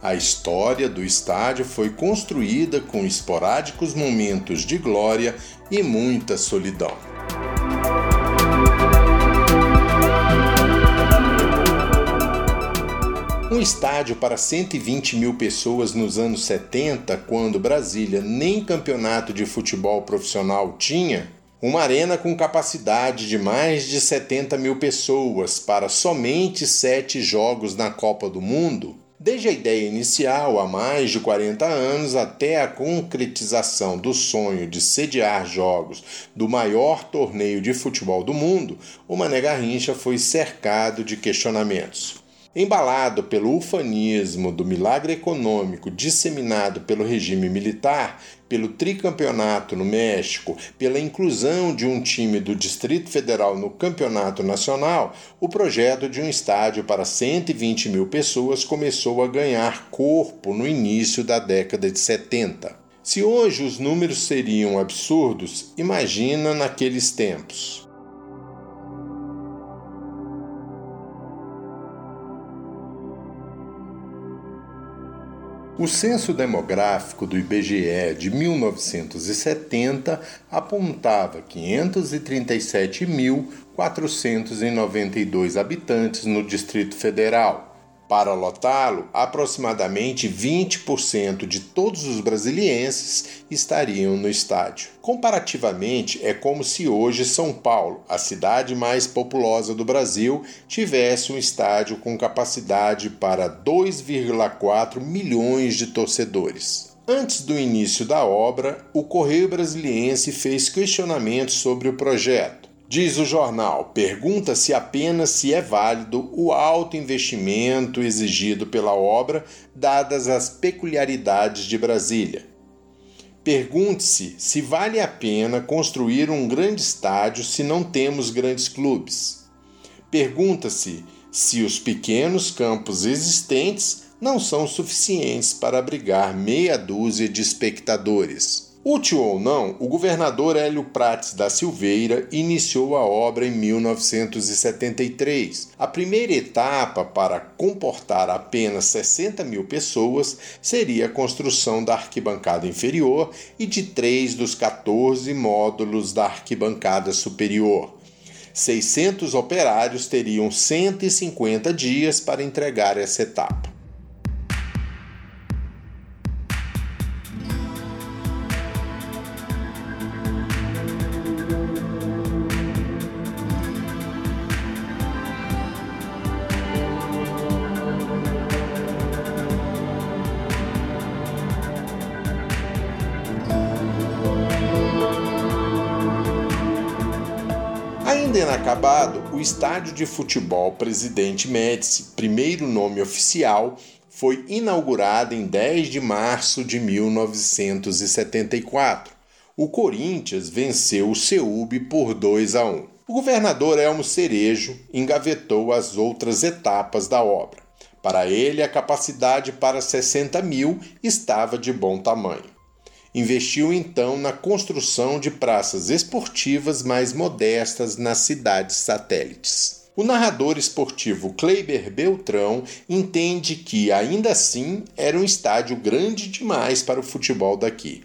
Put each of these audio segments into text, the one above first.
A história do estádio foi construída com esporádicos momentos de glória e muita solidão. Um estádio para 120 mil pessoas nos anos 70, quando Brasília nem campeonato de futebol profissional tinha, uma arena com capacidade de mais de 70 mil pessoas para somente sete jogos na Copa do Mundo, Desde a ideia inicial, há mais de 40 anos, até a concretização do sonho de sediar jogos do maior torneio de futebol do mundo, o Mané Garrincha foi cercado de questionamentos. Embalado pelo ufanismo do milagre econômico disseminado pelo regime militar, pelo tricampeonato no México, pela inclusão de um time do Distrito Federal no campeonato nacional, o projeto de um estádio para 120 mil pessoas começou a ganhar corpo no início da década de 70. Se hoje os números seriam absurdos, imagina naqueles tempos. O censo demográfico do IBGE de 1970 apontava 537.492 habitantes no Distrito Federal para lotá-lo, aproximadamente 20% de todos os brasilienses estariam no estádio. Comparativamente, é como se hoje São Paulo, a cidade mais populosa do Brasil, tivesse um estádio com capacidade para 2,4 milhões de torcedores. Antes do início da obra, o Correio Brasiliense fez questionamentos sobre o projeto. Diz o jornal: pergunta-se apenas se é válido o alto investimento exigido pela obra, dadas as peculiaridades de Brasília. Pergunte-se se vale a pena construir um grande estádio se não temos grandes clubes. Pergunta-se se os pequenos campos existentes não são suficientes para abrigar meia dúzia de espectadores. Útil ou não, o governador Hélio Prates da Silveira iniciou a obra em 1973. A primeira etapa, para comportar apenas 60 mil pessoas, seria a construção da arquibancada inferior e de três dos 14 módulos da arquibancada superior. 600 operários teriam 150 dias para entregar essa etapa. Inacabado, o estádio de futebol Presidente Médici, primeiro nome oficial, foi inaugurado em 10 de março de 1974. O Corinthians venceu o Ceúbe por 2 a 1. O governador Elmo Cerejo engavetou as outras etapas da obra. Para ele, a capacidade para 60 mil estava de bom tamanho investiu então na construção de praças esportivas mais modestas nas cidades satélites. O narrador esportivo Kleiber Beltrão entende que, ainda assim, era um estádio grande demais para o futebol daqui.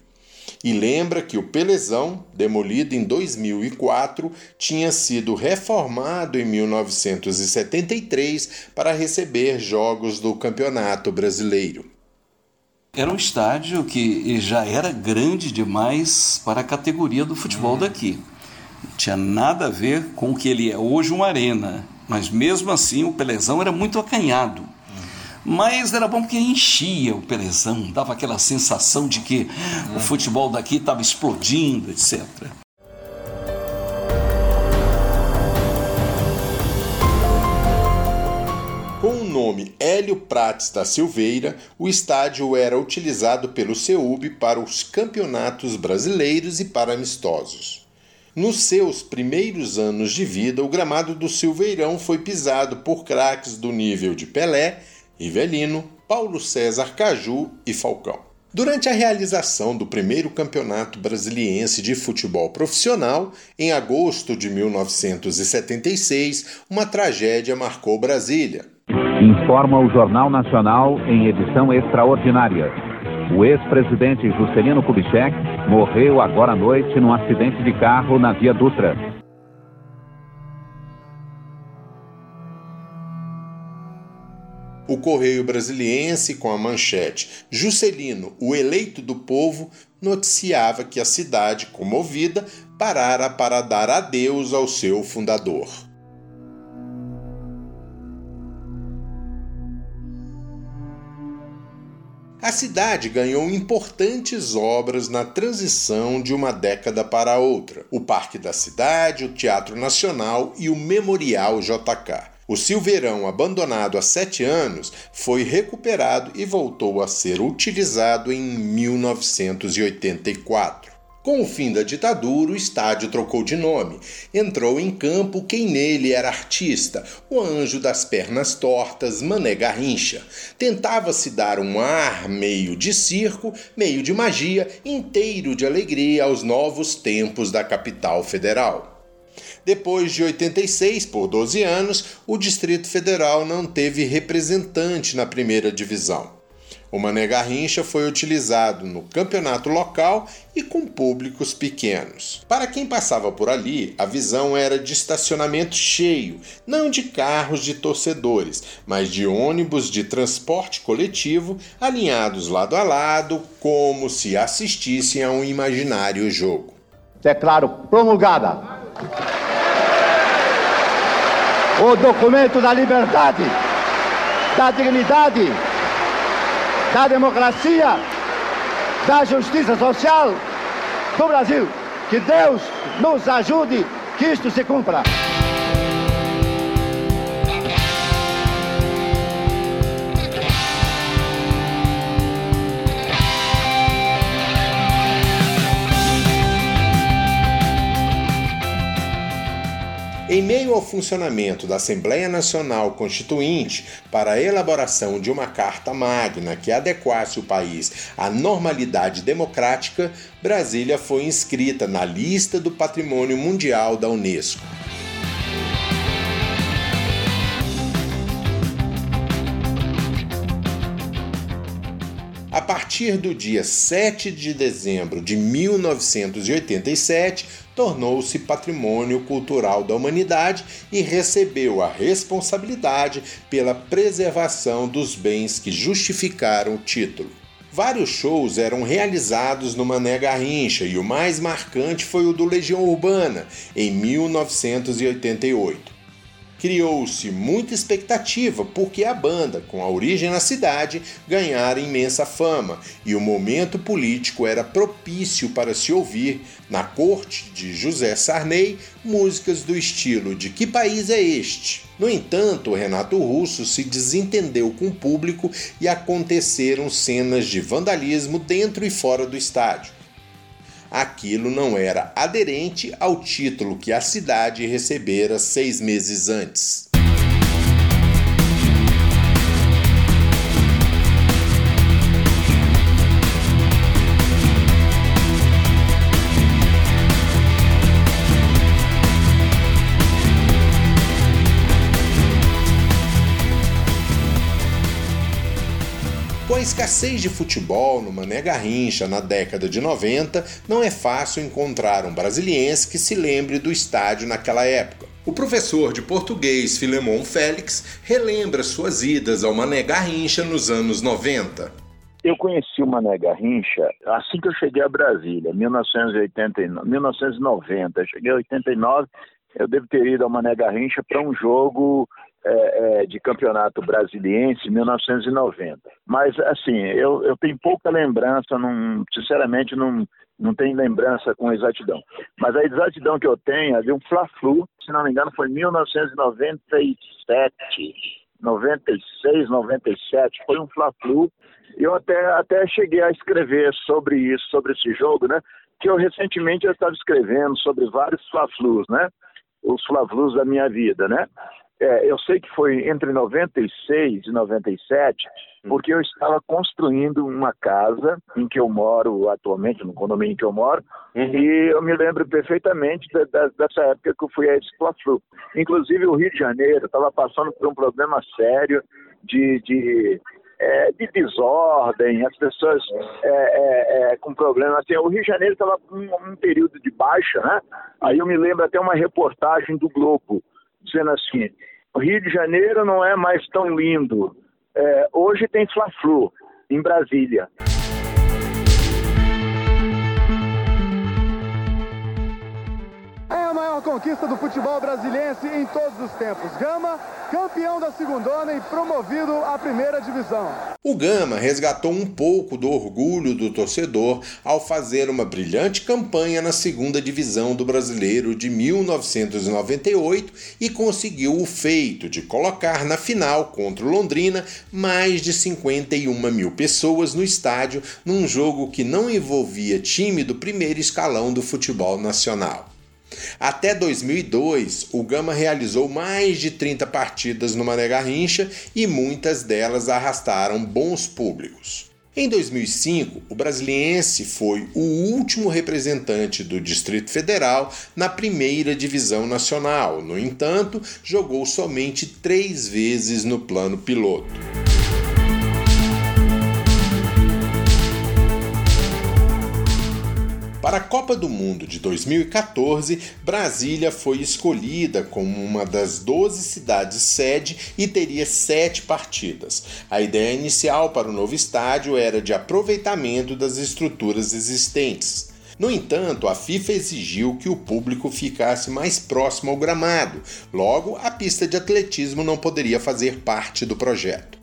E lembra que o Pelezão, demolido em 2004, tinha sido reformado em 1973 para receber jogos do Campeonato Brasileiro. Era um estádio que já era grande demais para a categoria do futebol hum. daqui. Não tinha nada a ver com o que ele é hoje uma arena. Mas mesmo assim o Pelezão era muito acanhado. Mas era bom porque enchia o Pelezão, dava aquela sensação de que o futebol daqui estava explodindo, etc. Hélio Prates da Silveira, o estádio era utilizado pelo CEUB para os campeonatos brasileiros e para amistosos. Nos seus primeiros anos de vida, o gramado do Silveirão foi pisado por craques do nível de Pelé, Rivelino, Paulo César Caju e Falcão. Durante a realização do primeiro campeonato brasiliense de futebol profissional, em agosto de 1976, uma tragédia marcou Brasília. Informa o Jornal Nacional em edição extraordinária. O ex-presidente Juscelino Kubitschek morreu agora à noite num acidente de carro na Via Dutra. O Correio Brasiliense, com a manchete Juscelino, o eleito do povo, noticiava que a cidade, comovida, parara para dar adeus ao seu fundador. Cidade ganhou importantes obras na transição de uma década para outra: o Parque da Cidade, o Teatro Nacional e o Memorial JK. O Silveirão, abandonado há sete anos, foi recuperado e voltou a ser utilizado em 1984. Com o fim da ditadura, o estádio trocou de nome. Entrou em campo quem nele era artista, o anjo das pernas tortas, Mané Garrincha. Tentava-se dar um ar meio de circo, meio de magia, inteiro de alegria aos novos tempos da capital federal. Depois de 86, por 12 anos, o Distrito Federal não teve representante na primeira divisão. O Mané Garrincha foi utilizado no campeonato local e com públicos pequenos. Para quem passava por ali, a visão era de estacionamento cheio, não de carros de torcedores, mas de ônibus de transporte coletivo alinhados lado a lado, como se assistissem a um imaginário jogo. Declaro promulgada o documento da liberdade, da dignidade da democracia, da justiça social do Brasil. Que Deus nos ajude que isto se cumpra. Em meio ao funcionamento da Assembleia Nacional Constituinte para a elaboração de uma Carta Magna que adequasse o país à normalidade democrática, Brasília foi inscrita na lista do Patrimônio Mundial da Unesco. A partir do dia 7 de dezembro de 1987, tornou-se patrimônio cultural da humanidade e recebeu a responsabilidade pela preservação dos bens que justificaram o título. Vários shows eram realizados no Mané Garrincha e o mais marcante foi o do Legião Urbana, em 1988 criou-se muita expectativa porque a banda, com a origem na cidade, ganhara imensa fama e o momento político era propício para se ouvir, na corte de José Sarney, músicas do estilo de Que País é Este? No entanto, Renato Russo se desentendeu com o público e aconteceram cenas de vandalismo dentro e fora do estádio aquilo não era aderente ao título que a cidade recebera seis meses antes. Escassez de futebol no Mané Garrincha na década de 90, não é fácil encontrar um brasiliense que se lembre do estádio naquela época. O professor de português Filemon Félix relembra suas idas ao Mané Garrincha nos anos 90. Eu conheci o Mané Garrincha assim que eu cheguei a Brasília, 1989, 1990. Eu cheguei em 89, eu devo ter ido ao Mané Garrincha para um jogo é, é, de campeonato brasiliense em 1990. Mas, assim, eu, eu tenho pouca lembrança, sinceramente, não, não tenho lembrança com exatidão. Mas a exatidão que eu tenho é de um Fla-Flu, se não me engano, foi em 1997, 96, 97, foi um Fla-Flu. Eu até, até cheguei a escrever sobre isso, sobre esse jogo, né? Que eu recentemente eu estava escrevendo sobre vários Fla-Flus, né? Os Fla-Flus da minha vida, né? É, eu sei que foi entre 96 e 97, hum. porque eu estava construindo uma casa em que eu moro atualmente, no condomínio em que eu moro, uhum. e eu me lembro perfeitamente de, de, dessa época que eu fui a esse Fla-Flu. Inclusive o Rio de Janeiro estava passando por um problema sério, de, de, é, de desordem, as pessoas é, é, é com problemas. Assim, o Rio de Janeiro estava num um período de baixa, né? Aí eu me lembro até uma reportagem do Globo dizendo assim: o Rio de Janeiro não é mais tão lindo. É, hoje tem Fla-Flu em Brasília. Maior conquista do futebol brasiliense em todos os tempos. Gama, campeão da segundona e promovido à primeira divisão. O Gama resgatou um pouco do orgulho do torcedor ao fazer uma brilhante campanha na segunda divisão do brasileiro de 1998 e conseguiu o feito de colocar na final contra o Londrina mais de 51 mil pessoas no estádio num jogo que não envolvia time do primeiro escalão do futebol nacional. Até 2002, o Gama realizou mais de 30 partidas no Mané Garrincha e muitas delas arrastaram bons públicos. Em 2005, o Brasiliense foi o último representante do Distrito Federal na primeira divisão nacional. No entanto, jogou somente três vezes no plano piloto. Para a Copa do Mundo de 2014, Brasília foi escolhida como uma das 12 cidades sede e teria sete partidas. A ideia inicial para o novo estádio era de aproveitamento das estruturas existentes. No entanto, a FIFA exigiu que o público ficasse mais próximo ao gramado, logo, a pista de atletismo não poderia fazer parte do projeto.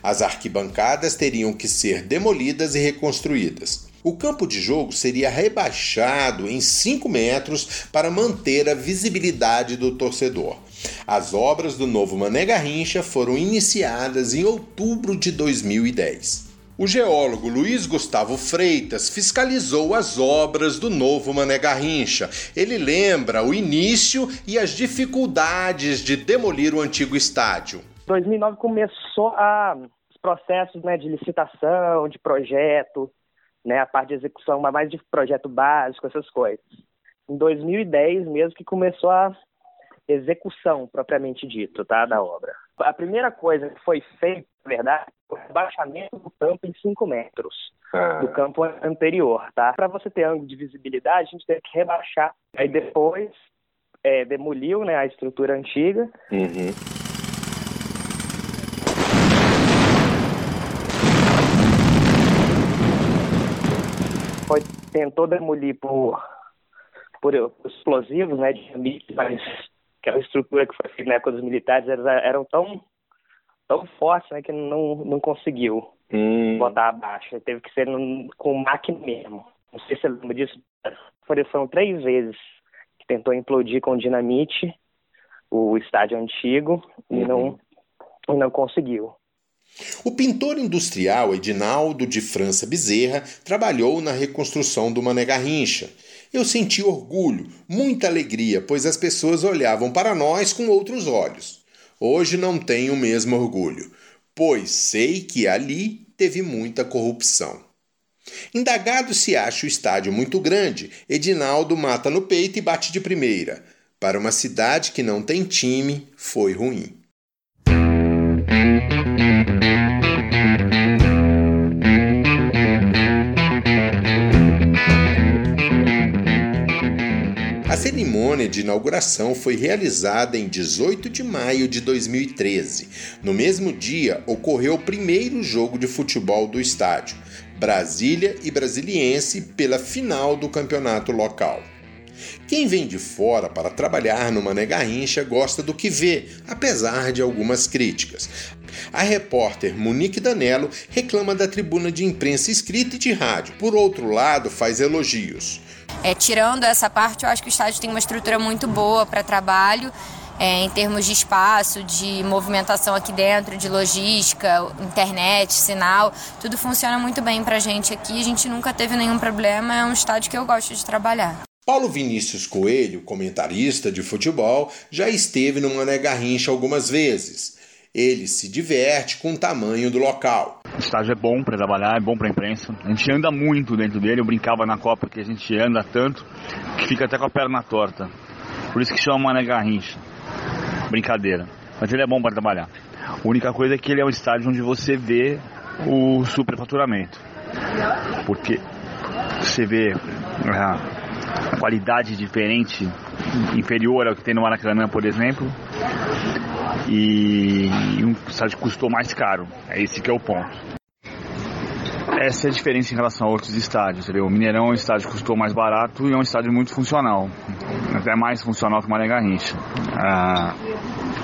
As arquibancadas teriam que ser demolidas e reconstruídas. O campo de jogo seria rebaixado em 5 metros para manter a visibilidade do torcedor. As obras do novo Mané Garrincha foram iniciadas em outubro de 2010. O geólogo Luiz Gustavo Freitas fiscalizou as obras do novo Mané Garrincha. Ele lembra o início e as dificuldades de demolir o antigo estádio. 2009 começou a, os processos né, de licitação, de projeto, né, a parte de execução, mas mais de projeto básico, essas coisas. Em 2010 mesmo que começou a execução propriamente dito, tá, da obra. A primeira coisa que foi feita, na verdade, foi o baixamento do campo em 5 metros ah. do campo anterior, tá? Para você ter ângulo de visibilidade, a gente teve que rebaixar. Aí depois é, demoliu, né, a estrutura antiga. Uhum. Foi, tentou demolir por, por explosivos, né, dinamite, mas aquela estrutura que foi feita na época dos militares eram, eram tão, tão fortes né, que não, não conseguiu hum. botar abaixo. Teve que ser com máquina mesmo. Não sei se você lembra disso. Foram três vezes que tentou implodir com dinamite o estádio antigo e uhum. não, e não conseguiu. O pintor industrial Edinaldo de França Bezerra trabalhou na reconstrução do Mané Garrincha. Eu senti orgulho, muita alegria, pois as pessoas olhavam para nós com outros olhos. Hoje não tenho o mesmo orgulho, pois sei que ali teve muita corrupção. Indagado se acha o estádio muito grande, Edinaldo mata no peito e bate de primeira. Para uma cidade que não tem time, foi ruim. Cerimônia de inauguração foi realizada em 18 de maio de 2013. No mesmo dia, ocorreu o primeiro jogo de futebol do estádio, Brasília e Brasiliense, pela final do campeonato local. Quem vem de fora para trabalhar no Mané Garrincha gosta do que vê, apesar de algumas críticas. A repórter Monique Danello reclama da tribuna de imprensa escrita e de rádio. Por outro lado, faz elogios. É, tirando essa parte, eu acho que o estádio tem uma estrutura muito boa para trabalho. É, em termos de espaço, de movimentação aqui dentro, de logística, internet, sinal, tudo funciona muito bem para a gente aqui. A gente nunca teve nenhum problema, é um estádio que eu gosto de trabalhar. Paulo Vinícius Coelho, comentarista de futebol, já esteve no Mané Garrincha algumas vezes. Ele se diverte com o tamanho do local. O estádio é bom para trabalhar, é bom para a imprensa. A gente anda muito dentro dele. Eu brincava na Copa que a gente anda tanto que fica até com a perna torta. Por isso que chama Mané Garrincha. Brincadeira. Mas ele é bom para trabalhar. A única coisa é que ele é um estádio onde você vê o superfaturamento. Porque você vê a qualidade diferente, inferior ao que tem no Maracanã, por exemplo, e um estádio custou mais caro. É esse que é o ponto. Essa é a diferença em relação a outros estádios. Entendeu? O Mineirão é um estádio que custou mais barato e é um estádio muito funcional. Até mais funcional que o Mané Garrincha. Ah,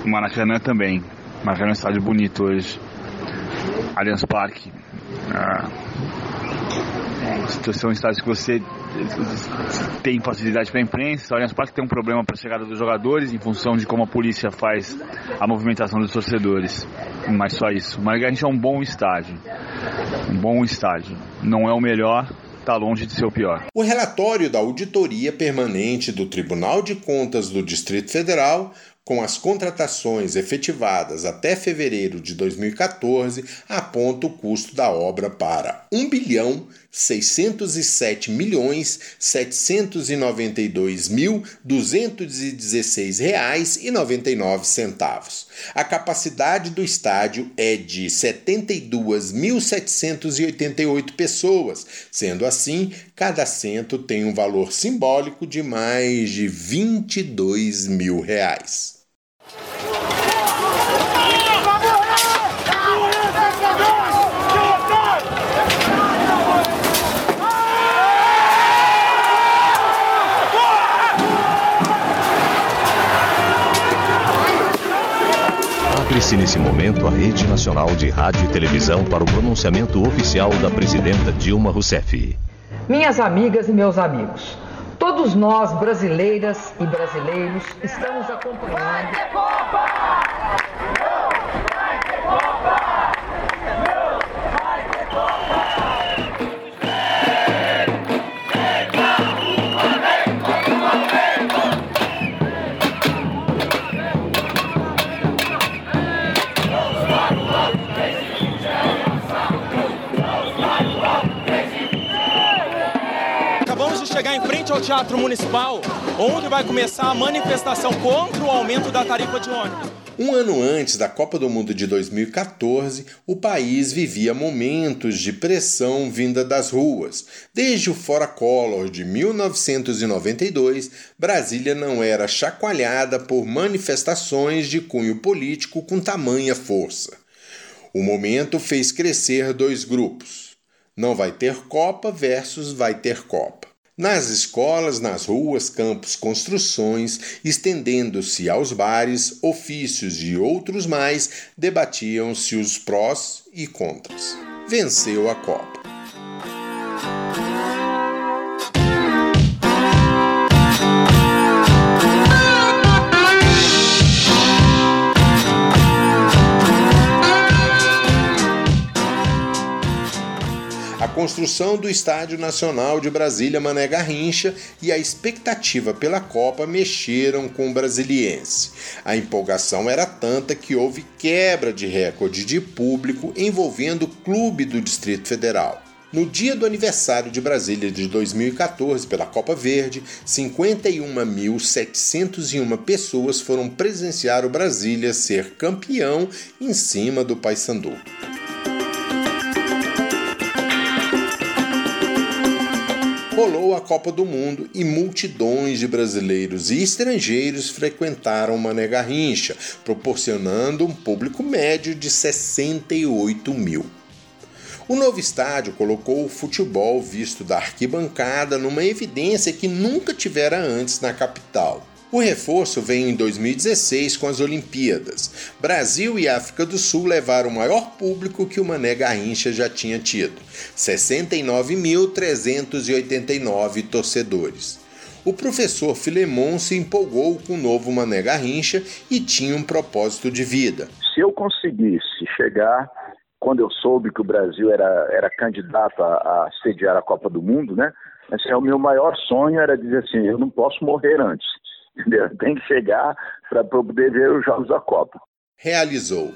o Maracanã também. O Maracanã é um estádio bonito hoje. Allianz Parque. Ah, são estádios que você tem facilidade para a imprensa. O Allianz Parque tem um problema para a chegada dos jogadores em função de como a polícia faz a movimentação dos torcedores. Mas só isso. O Margarita é um bom estádio. Um bom estádio. Não é o melhor, está longe de ser o pior. O relatório da auditoria permanente do Tribunal de Contas do Distrito Federal com as contratações efetivadas até fevereiro de 2014, aponta o custo da obra para 1 bilhão 607 milhões 792 mil 216 reais e 99 centavos. A capacidade do estádio é de 72.788 pessoas, sendo assim, cada assento tem um valor simbólico de mais de 22 mil reais. Abre-se nesse momento a Rede Nacional de Rádio e Televisão para o pronunciamento oficial da presidenta Dilma Rousseff. Minhas amigas e meus amigos, todos nós, brasileiras e brasileiros, estamos acompanhando. Ao Teatro Municipal, onde vai começar a manifestação contra o aumento da tarifa de ônibus. Um ano antes da Copa do Mundo de 2014, o país vivia momentos de pressão vinda das ruas. Desde o Fora Collor de 1992, Brasília não era chacoalhada por manifestações de cunho político com tamanha força. O momento fez crescer dois grupos. Não vai ter Copa versus vai ter Copa nas escolas, nas ruas, campos, construções, estendendo-se aos bares, ofícios e outros mais, debatiam-se os prós e contras. Venceu a Copa. Construção do Estádio Nacional de Brasília Mané Garrincha e a expectativa pela Copa mexeram com o brasiliense. A empolgação era tanta que houve quebra de recorde de público envolvendo o clube do Distrito Federal. No dia do aniversário de Brasília de 2014, pela Copa Verde, 51.701 pessoas foram presenciar o Brasília ser campeão em cima do Paysandu. Rolou a Copa do Mundo e multidões de brasileiros e estrangeiros frequentaram Mané Garrincha, proporcionando um público médio de 68 mil. O novo estádio colocou o futebol visto da arquibancada numa evidência que nunca tivera antes na capital. O reforço veio em 2016 com as Olimpíadas. Brasil e África do Sul levaram o maior público que o Mané Garrincha já tinha tido: 69.389 torcedores. O professor Filemon se empolgou com o novo Mané Garrincha e tinha um propósito de vida. Se eu conseguisse chegar quando eu soube que o Brasil era, era candidato a, a sediar a Copa do Mundo, né? Assim, o meu maior sonho era dizer assim: eu não posso morrer antes entendeu? Tem que chegar para poder ver os Jogos da Copa. Realizou.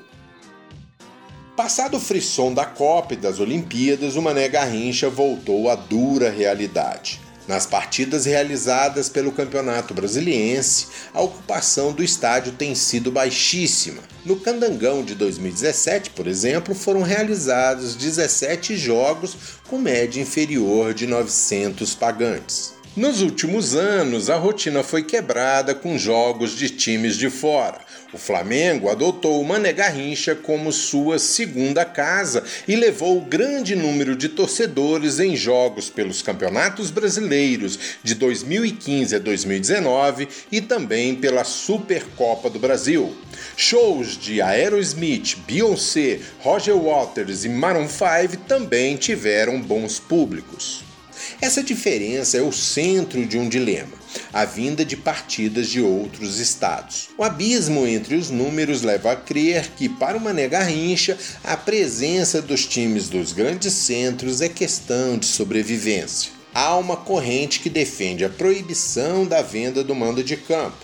Passado o frisson da Copa e das Olimpíadas, o Mané Garrincha voltou à dura realidade. Nas partidas realizadas pelo Campeonato Brasiliense, a ocupação do estádio tem sido baixíssima. No Candangão de 2017, por exemplo, foram realizados 17 jogos com média inferior de 900 pagantes. Nos últimos anos, a rotina foi quebrada com jogos de times de fora. O Flamengo adotou o Mané Garrincha como sua segunda casa e levou grande número de torcedores em jogos pelos campeonatos brasileiros de 2015 a 2019 e também pela Supercopa do Brasil. Shows de Aerosmith, Beyoncé, Roger Waters e Maroon 5 também tiveram bons públicos. Essa diferença é o centro de um dilema: a vinda de partidas de outros estados. O abismo entre os números leva a crer que, para o Mané Garrincha, a presença dos times dos grandes centros é questão de sobrevivência. Há uma corrente que defende a proibição da venda do mando de campo.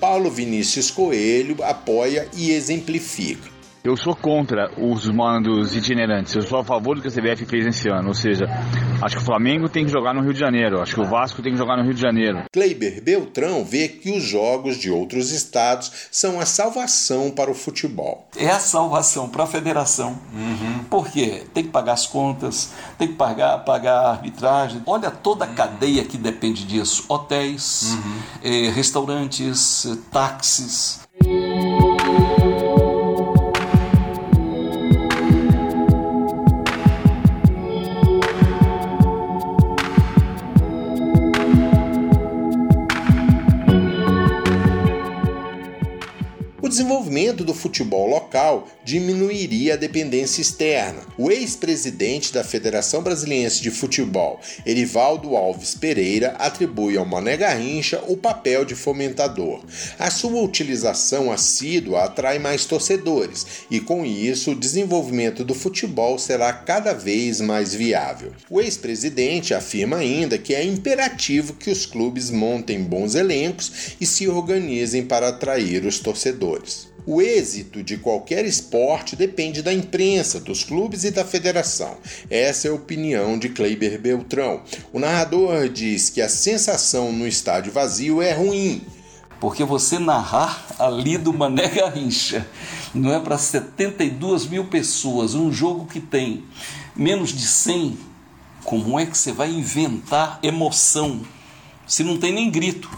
Paulo Vinícius Coelho apoia e exemplifica. Eu sou contra os mandos itinerantes. Eu sou a favor do que a CBF fez esse ano. Ou seja, acho que o Flamengo tem que jogar no Rio de Janeiro. Acho que o Vasco tem que jogar no Rio de Janeiro. Kleiber Beltrão vê que os jogos de outros estados são a salvação para o futebol. É a salvação para a federação. Uhum. Por quê? Tem que pagar as contas, tem que pagar, pagar a arbitragem. Olha toda a cadeia que depende disso: hotéis, uhum. eh, restaurantes, táxis. Desenvolvimento do futebol local diminuiria a dependência externa. O ex-presidente da Federação Brasiliense de Futebol, Erivaldo Alves Pereira, atribui ao Mané Garrincha o papel de fomentador. A sua utilização assídua atrai mais torcedores e, com isso, o desenvolvimento do futebol será cada vez mais viável. O ex-presidente afirma ainda que é imperativo que os clubes montem bons elencos e se organizem para atrair os torcedores. O êxito de qualquer esporte depende da imprensa, dos clubes e da federação. Essa é a opinião de Kleiber Beltrão. O narrador diz que a sensação no estádio vazio é ruim. Porque você narrar ali do Mané Garrincha não é para 72 mil pessoas, um jogo que tem menos de 100, como é que você vai inventar emoção se não tem nem grito?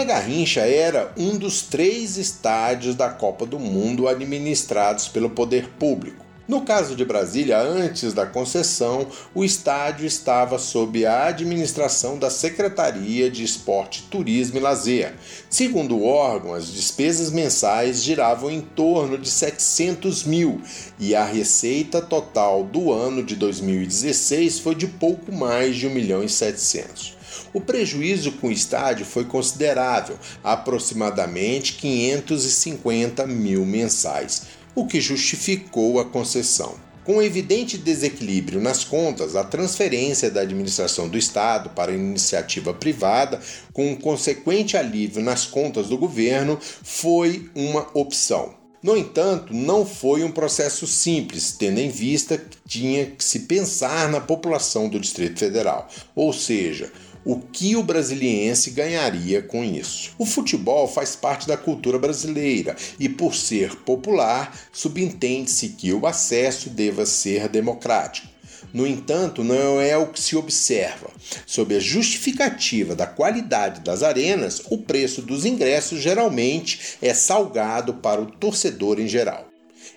Mané Garrincha era um dos três estádios da Copa do Mundo administrados pelo poder público. No caso de Brasília, antes da concessão, o estádio estava sob a administração da Secretaria de Esporte, Turismo e Lazer. Segundo o órgão, as despesas mensais giravam em torno de 700 mil e a receita total do ano de 2016 foi de pouco mais de 1 milhão e 700. O prejuízo com o estádio foi considerável, aproximadamente 550 mil mensais, o que justificou a concessão. Com evidente desequilíbrio nas contas, a transferência da administração do Estado para a iniciativa privada, com um consequente alívio nas contas do governo, foi uma opção. No entanto, não foi um processo simples, tendo em vista que tinha que se pensar na população do Distrito Federal, ou seja, o que o brasiliense ganharia com isso. O futebol faz parte da cultura brasileira e, por ser popular, subentende-se que o acesso deva ser democrático. No entanto, não é o que se observa. Sob a justificativa da qualidade das arenas, o preço dos ingressos geralmente é salgado para o torcedor em geral.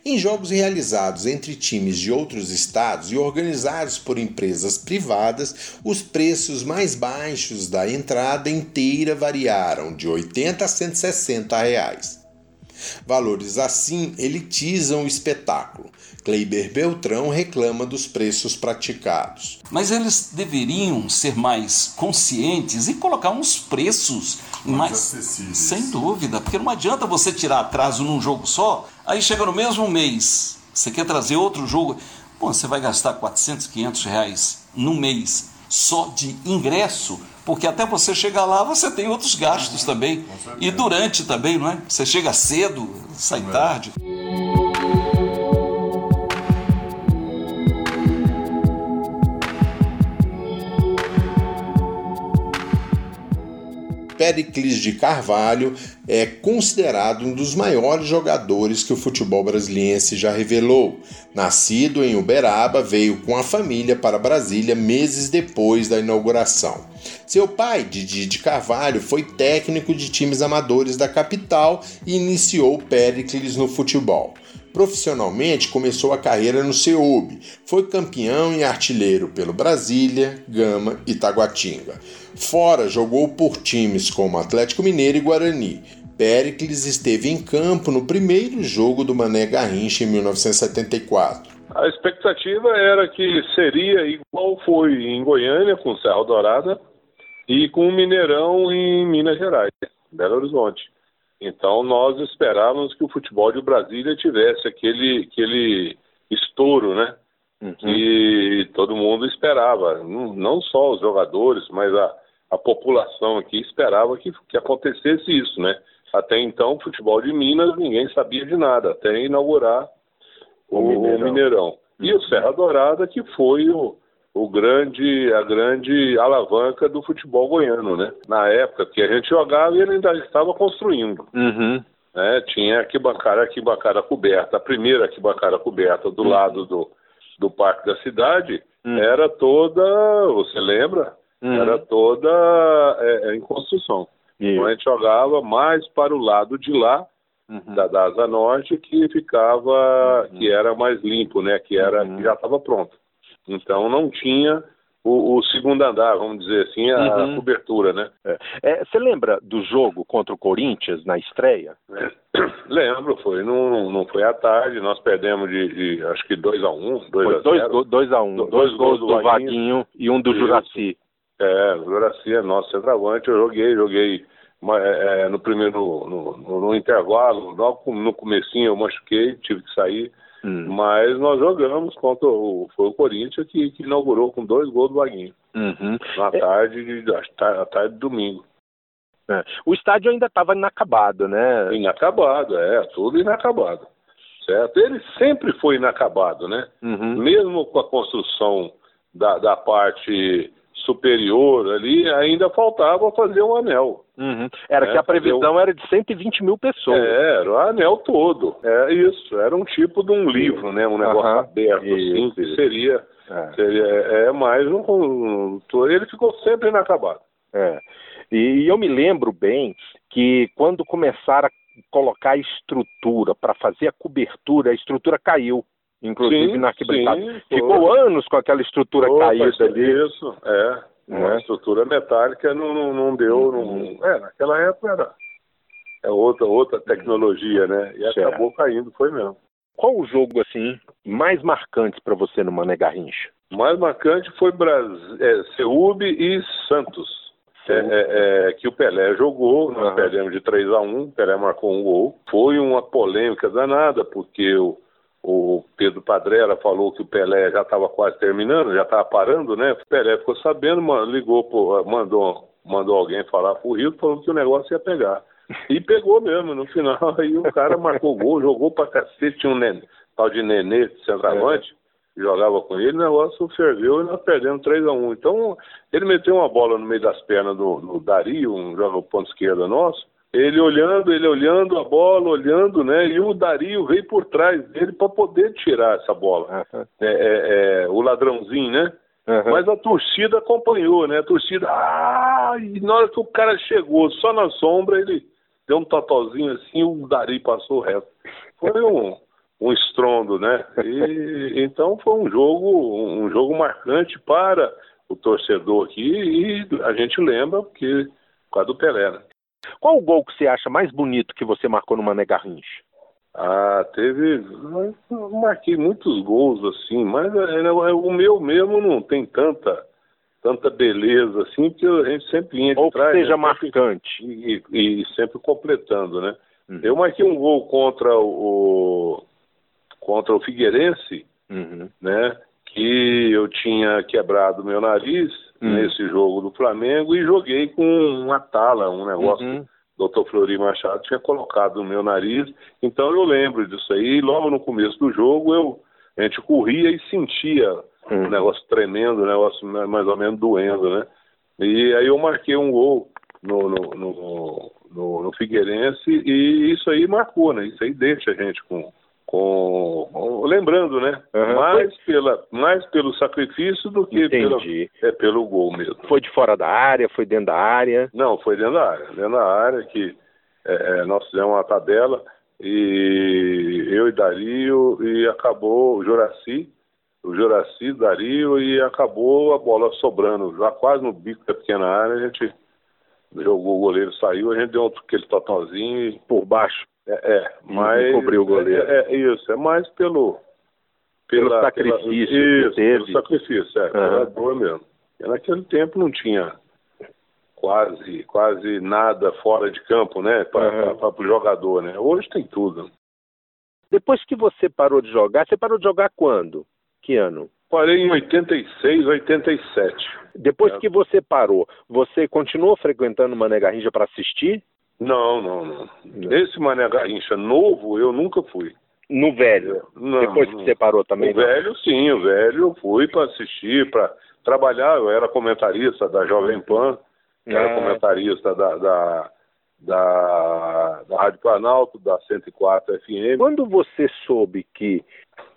Em jogos realizados entre times de outros estados e organizados por empresas privadas, os preços mais baixos da entrada inteira variaram de 80 a 160 reais. Valores assim elitizam o espetáculo. Kleiber Beltrão reclama dos preços praticados. Mas eles deveriam ser mais conscientes e colocar uns preços mais, mais acessíveis. Sem dúvida, porque não adianta você tirar atraso num jogo só, aí chega no mesmo mês, você quer trazer outro jogo, Pô, você vai gastar 400, 500 reais no mês só de ingresso porque até você chegar lá você tem outros gastos também. E durante também, não é? Você chega cedo, sai tarde. Pericles de Carvalho é considerado um dos maiores jogadores que o futebol brasiliense já revelou. Nascido em Uberaba, veio com a família para Brasília meses depois da inauguração. Seu pai, Didi de Carvalho, foi técnico de times amadores da capital e iniciou Pericles no futebol. Profissionalmente, começou a carreira no CEUB. Foi campeão e artilheiro pelo Brasília, Gama e Taguatinga. Fora, jogou por times como Atlético Mineiro e Guarani. Pericles esteve em campo no primeiro jogo do Mané Garrincha em 1974. A expectativa era que seria igual foi em Goiânia, com Serra Dourada, e com o Mineirão em Minas Gerais, Belo Horizonte. Então nós esperávamos que o futebol de Brasília tivesse aquele, aquele estouro, né? Uhum. Que todo mundo esperava, não só os jogadores, mas a, a população aqui esperava que, que acontecesse isso, né? Até então, futebol de Minas, ninguém sabia de nada, até inaugurar o, o Mineirão. Mineirão. E o Serra Dourada, que foi o, o grande, a grande alavanca do futebol goiano, né? Na época que a gente jogava, ele ainda estava construindo. Uhum. Né? Tinha arquibancada, arquibancada coberta, a primeira arquibancada coberta do uhum. lado do, do Parque da Cidade, uhum. era toda, você lembra? Uhum. Era toda é, é, em construção. Então a gente jogava mais para o lado de lá, uhum. da, da Asa Norte, que ficava, uhum. que era mais limpo, né? Que era, que já estava pronto. Então não tinha o, o, segundo andar, vamos dizer assim, a uhum. cobertura, né? É. É, você lembra do jogo contra o Corinthians na estreia? É. Lembro, foi. Não, não foi à tarde, nós perdemos de, de acho que 2 a 1 um, 2 a 0 2 a 1 um, dois, dois gols do, do Vaguinho, Vaguinho e um do Juraci. É, o Juraci é nosso centroavante, eu joguei, joguei é, é, no primeiro, no, no, no, intervalo, logo no comecinho eu machuquei, tive que sair, hum. mas nós jogamos contra o, foi o Corinthians que, que inaugurou com dois gols do Vaguinho, uhum. na é... tarde, de, à tarde de domingo. É. O estádio ainda estava inacabado, né? Inacabado, é, tudo inacabado, certo? Ele sempre foi inacabado, né? Uhum. Mesmo com a construção da, da parte superior ali, ainda faltava fazer um anel. Uhum. Era é, que a previsão era de 120 mil pessoas. É, era o anel todo. É isso, era um tipo de um livro, né? Um negócio uhum. aberto, isso, assim, que seria, é. seria é, é mais um, um, Ele ficou sempre inacabado. É. E eu me lembro bem que quando começaram a colocar estrutura para fazer a cobertura, a estrutura caiu inclusive sim, na arquibancada. Sim, Ficou anos com aquela estrutura caída ali. Isso, é. Uma é. estrutura metálica não, não, não deu. Uhum. Não, é, naquela época era é outra, outra tecnologia, né? E certo. acabou caindo, foi mesmo. Qual o jogo assim mais marcante para você no Mané Garrincha? Mais marcante foi Bras... é, e Santos. É, é, é, que o Pelé jogou, nós uhum. perdemos de 3 a 1 o Pelé marcou um gol. Foi uma polêmica danada, porque o, o Pedro Padrera falou que o Pelé já estava quase terminando, já estava parando, né? O Pelé ficou sabendo, ligou, mandou, mandou alguém falar pro Rio, falou que o negócio ia pegar. E pegou mesmo, no final, aí o cara marcou gol, jogou pra cacete, tinha um nenê, tal de Nenê, centroavante, é. jogava com ele, o negócio ferveu e nós perdemos 3 a 1 Então, ele meteu uma bola no meio das pernas do, do Dario, um jogador ponto esquerda nosso, ele olhando, ele olhando a bola, olhando, né? E o Dario veio por trás dele para poder tirar essa bola. Uhum. É, é, é, o ladrãozinho, né? Uhum. Mas a torcida acompanhou, né? A torcida, ah! E na hora que o cara chegou, só na sombra, ele deu um totozinho assim, o Dari passou o resto. Foi um, um estrondo, né? E, então foi um jogo, um jogo marcante para o torcedor aqui e a gente lembra porque por causa do Pelé, né? Qual o gol que você acha mais bonito que você marcou no Mané Garrincha? Ah, teve. Marquei muitos gols assim, mas é, é, o meu mesmo não tem tanta tanta beleza assim, porque a gente sempre vinha de Ou trás. Que seja né? marcante. E, e, e, sempre completando, né? Uhum. Eu marquei um gol contra o contra o Figueirense, uhum. né? Que eu tinha quebrado meu nariz hum. nesse jogo do Flamengo e joguei com uma tala, um negócio. Uhum. Dr. Flori Machado tinha colocado no meu nariz, então eu lembro disso aí. Logo no começo do jogo, eu, a gente corria e sentia um negócio tremendo, um negócio mais ou menos doendo, né? E aí eu marquei um gol no, no, no, no, no Figueirense e isso aí marcou, né? Isso aí deixa a gente com, com lembrando, né? Uhum. Mais, pela, mais pelo sacrifício do que pelo, é, pelo gol mesmo. Foi de fora da área, foi dentro da área? Não, foi dentro da área. Dentro da área que é, é nós fizemos uma tabela e eu e Dario e acabou o Juraci, o Juraci, Dario e acabou a bola sobrando, já quase no bico da pequena área, a gente jogou o goleiro, saiu, a gente deu aquele totozinho por baixo é, é mas. Cobriu o goleiro. É, é, isso, é mais pelo. Pela, pelo sacrifício. Pela, isso, pelo sacrifício, é, uhum. pela dor mesmo. E naquele tempo não tinha quase, quase nada fora de campo, né? Para uhum. o jogador, né? Hoje tem tudo. Depois que você parou de jogar, você parou de jogar quando? Que ano? Parei em 86, 87. Depois é. que você parou, você continuou frequentando Mané Garrincha para assistir? Não, não, não. Esse Mané Garrincha novo eu nunca fui. No velho? Não, Depois que você parou também? O velho, sim, o velho eu fui para assistir, para trabalhar. Eu era comentarista da Jovem Pan, ah. era comentarista da, da, da, da Rádio Planalto, da 104 FM. Quando você soube que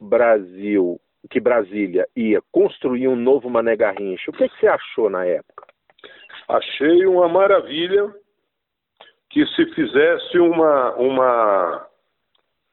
Brasil, que Brasília ia construir um novo Mané Garrincha, o que, que você achou na época? Achei uma maravilha que se fizesse uma, uma,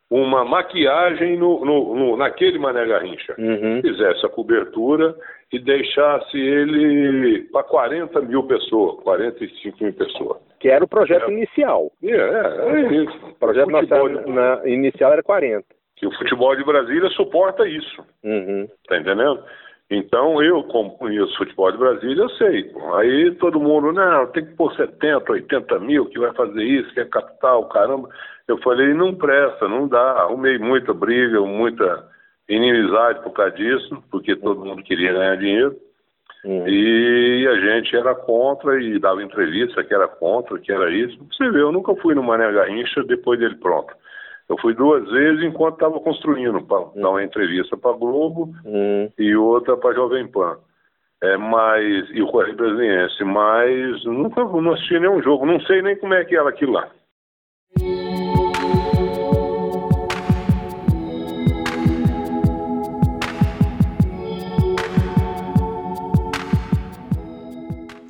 uma maquiagem no, no, no naquele Mané Garrincha. Uhum. Fizesse a cobertura e deixasse ele para 40 mil pessoas, 45 mil pessoas. Que era o projeto é. inicial. É, é, é isso. O projeto o na, na, inicial era 40. Que o futebol de Brasília suporta isso. Uhum. Tá entendendo? Então, eu, como conheço futebol de Brasília, eu sei. Aí todo mundo, não, tem que pôr 70, 80 mil que vai fazer isso, que é capital, caramba. Eu falei, não presta, não dá. Arrumei muita briga, muita inimizade por causa disso, porque todo mundo queria ganhar dinheiro. Uhum. E a gente era contra e dava entrevista que era contra, que era isso. Você vê, eu nunca fui no Mané Garrincha depois dele pronto. Eu fui duas vezes enquanto estava construindo, para hum. dar uma entrevista para Globo hum. e outra para Jovem Pan. É, mas, e o Correio Brasiliense, mas nunca não assisti nenhum jogo, não sei nem como é que era aquilo lá.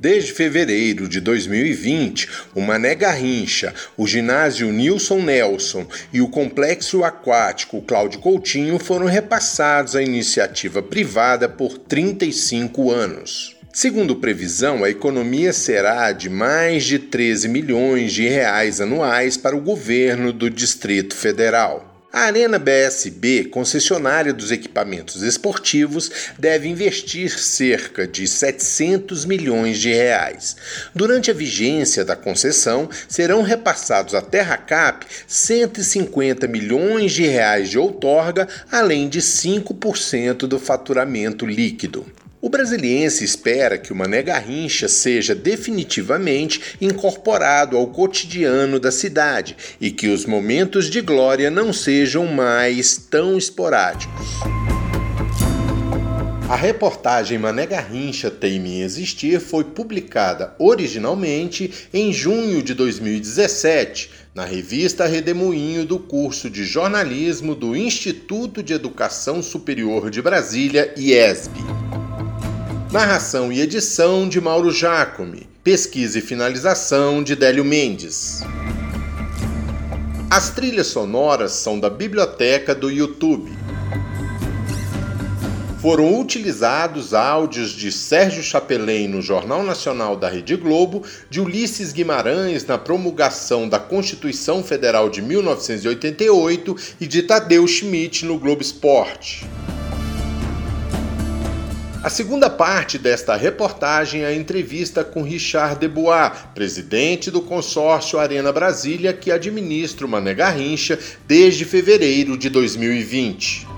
Desde fevereiro de 2020, o Mané Garrincha, o ginásio Nilson Nelson e o complexo aquático Cláudio Coutinho foram repassados à iniciativa privada por 35 anos. Segundo previsão, a economia será de mais de 13 milhões de reais anuais para o governo do Distrito Federal. A Arena BSB, concessionária dos equipamentos esportivos, deve investir cerca de 700 milhões de reais. Durante a vigência da concessão, serão repassados à TerraCap 150 milhões de reais de outorga, além de 5% do faturamento líquido. O brasiliense espera que o Mané Garrincha seja definitivamente incorporado ao cotidiano da cidade e que os momentos de glória não sejam mais tão esporádicos. A reportagem Mané Garrincha Teime Existir foi publicada originalmente em junho de 2017 na revista Redemoinho do curso de jornalismo do Instituto de Educação Superior de Brasília, IESB. Narração e edição de Mauro Jacome. Pesquisa e finalização de Délio Mendes. As trilhas sonoras são da biblioteca do YouTube. Foram utilizados áudios de Sérgio Chapelin no Jornal Nacional da Rede Globo, de Ulisses Guimarães na promulgação da Constituição Federal de 1988 e de Tadeu Schmidt no Globo Esporte. A segunda parte desta reportagem é a entrevista com Richard Debois, presidente do consórcio Arena Brasília, que administra o Mané Garrincha desde fevereiro de 2020.